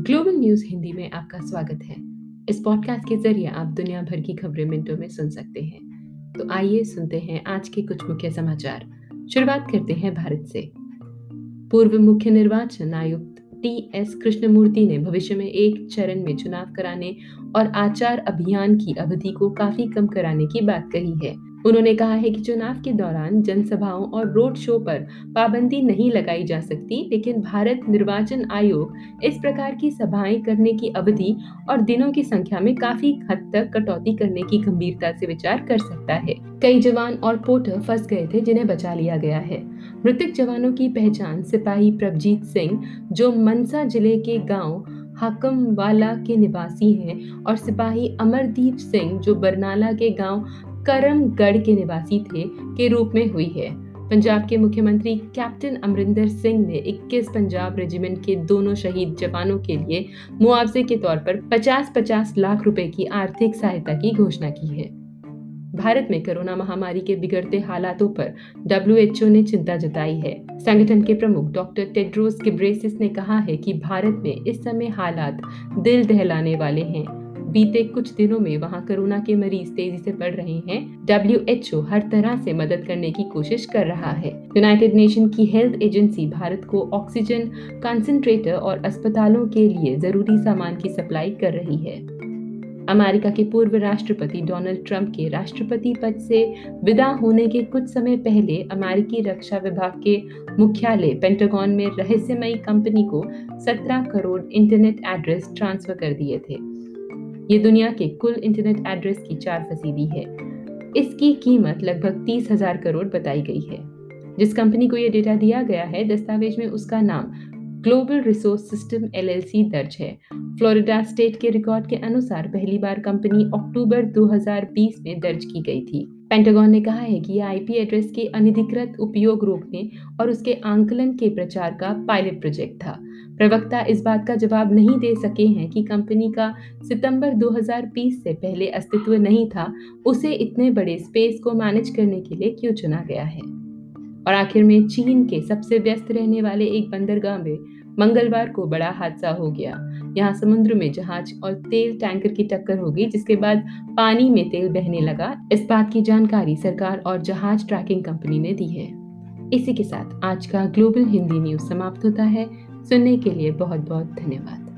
Global news Hindi में आपका स्वागत है। इस पॉडकास्ट के ज़रिए आप दुनिया भर की खबरें मिनटों में सुन सकते हैं। तो आइए सुनते हैं आज के कुछ मुख्य समाचार। शुरुआत करते हैं भारत से। पूर्व मुख्य निर्वाचन आयुक्त टी एस कृष्णमूर्ति ने भविष्य में एक चरण में चुनाव कराने और आचार अभियान की अवधि को काफ़ी कम कराने की बात कही है। उन्होंने कहा है कि चुनाव के दौरान जनसभाओं और रोड शो पर पाबंदी नहीं लगाई जा सकती, लेकिन भारत निर्वाचन आयोग इस प्रकार की सभाएँ करने की अवधि और दिनों की संख्या में काफ़ी हद तक कटौती करने की गंभीरता से विचार कर सकता है। कई जवान और पोर्टर फंस गए थे, जिन्हें बचा लिया गया है। मृतक जवानों की पहचान सिपाही प्रभजीत सिंह, जो मनसा ज़िले के गाँव हाकमवाला के निवासी हैं, और सिपाही अमरदीप सिंह, जो बरनाला के गाँव करमगढ़ के निवासी थे के रूप में हुई है। पंजाब के मुख्यमंत्री कैप्टन अमरिंदर सिंह ने 21 पंजाब रेजिमेंट के दोनों शहीद जवानों के लिए मुआवजे के तौर पर 50-50 लाख रुपए की आर्थिक सहायता की घोषणा की है। भारत में कोरोना महामारी के बिगड़ते हालातों पर डब्ल्यूएचओ ने चिंता जताई है। संगठन के प्रमुख डॉक्टर टेड्रोस किब्रेसिस ने कहा है कि भारत में इस समय हालात दिल दहलाने वाले हैं। बीते कुछ दिनों में वहाँ कोरोना के मरीज़ तेज़ी से बढ़ रहे हैं। डब्ल्यू एच ओ हर तरह से मदद करने की कोशिश कर रहा है। यूनाइटेड नेशन की हेल्थ एजेंसी भारत को ऑक्सीजन कंसंट्रेटर और अस्पतालों के लिए ज़रूरी सामान की सप्लाई कर रही है। अमेरिका के पूर्व राष्ट्रपति डोनाल्ड ट्रंप के राष्ट्रपति पद से विदा होने के कुछ समय पहले अमेरिकी रक्षा विभाग के मुख्यालय पेंटागन में रहस्यमयी कंपनी को 17 करोड़ इंटरनेट एड्रेस ट्रांसफ़र कर दिए थे। ये दुनिया के कुल इंटरनेट एड्रेस की चार फ़ीसदी है। इसकी कीमत लगभग तीस हज़ार करोड़ बताई गई है। जिस कंपनी को यह डेटा दिया गया है, दस्तावेज़ में उसका नाम ग्लोबल रिसोर्स सिस्टम एलएलसी दर्ज है। फ्लोरिडा स्टेट के रिकॉर्ड के अनुसार पहली बार कंपनी अक्टूबर 2020 में दर्ज की गई थी। पेंटागन ने कहा है कि यह आईपी एड्रेस के अनधिकृत उपयोग रोकने और उसके आंकलन के प्रचार का पायलट प्रोजेक्ट था। प्रवक्ता इस बात का जवाब नहीं दे सके हैं कि कंपनी का सितंबर 2020 से पहले अस्तित्व नहीं था, उसे इतने बड़े स्पेस को मैनेज करने के लिए क्यों चुना गया है? और आखिर में चीन के सबसे व्यस्त रहने वाले एक बंदरगाह में मंगलवार को बड़ा हादसा हो गया। यहाँ समुद्र में जहाज़ और तेल टैंकर की टक्कर हो गई, जिसके बाद पानी में तेल बहने लगा। इस बात की जानकारी सरकार और जहाज़ ट्रैकिंग कंपनी ने दी है। इसी के साथ आज का ग्लोबल हिंदी न्यूज़ समाप्त होता है। सुनने के लिए बहुत बहुत धन्यवाद।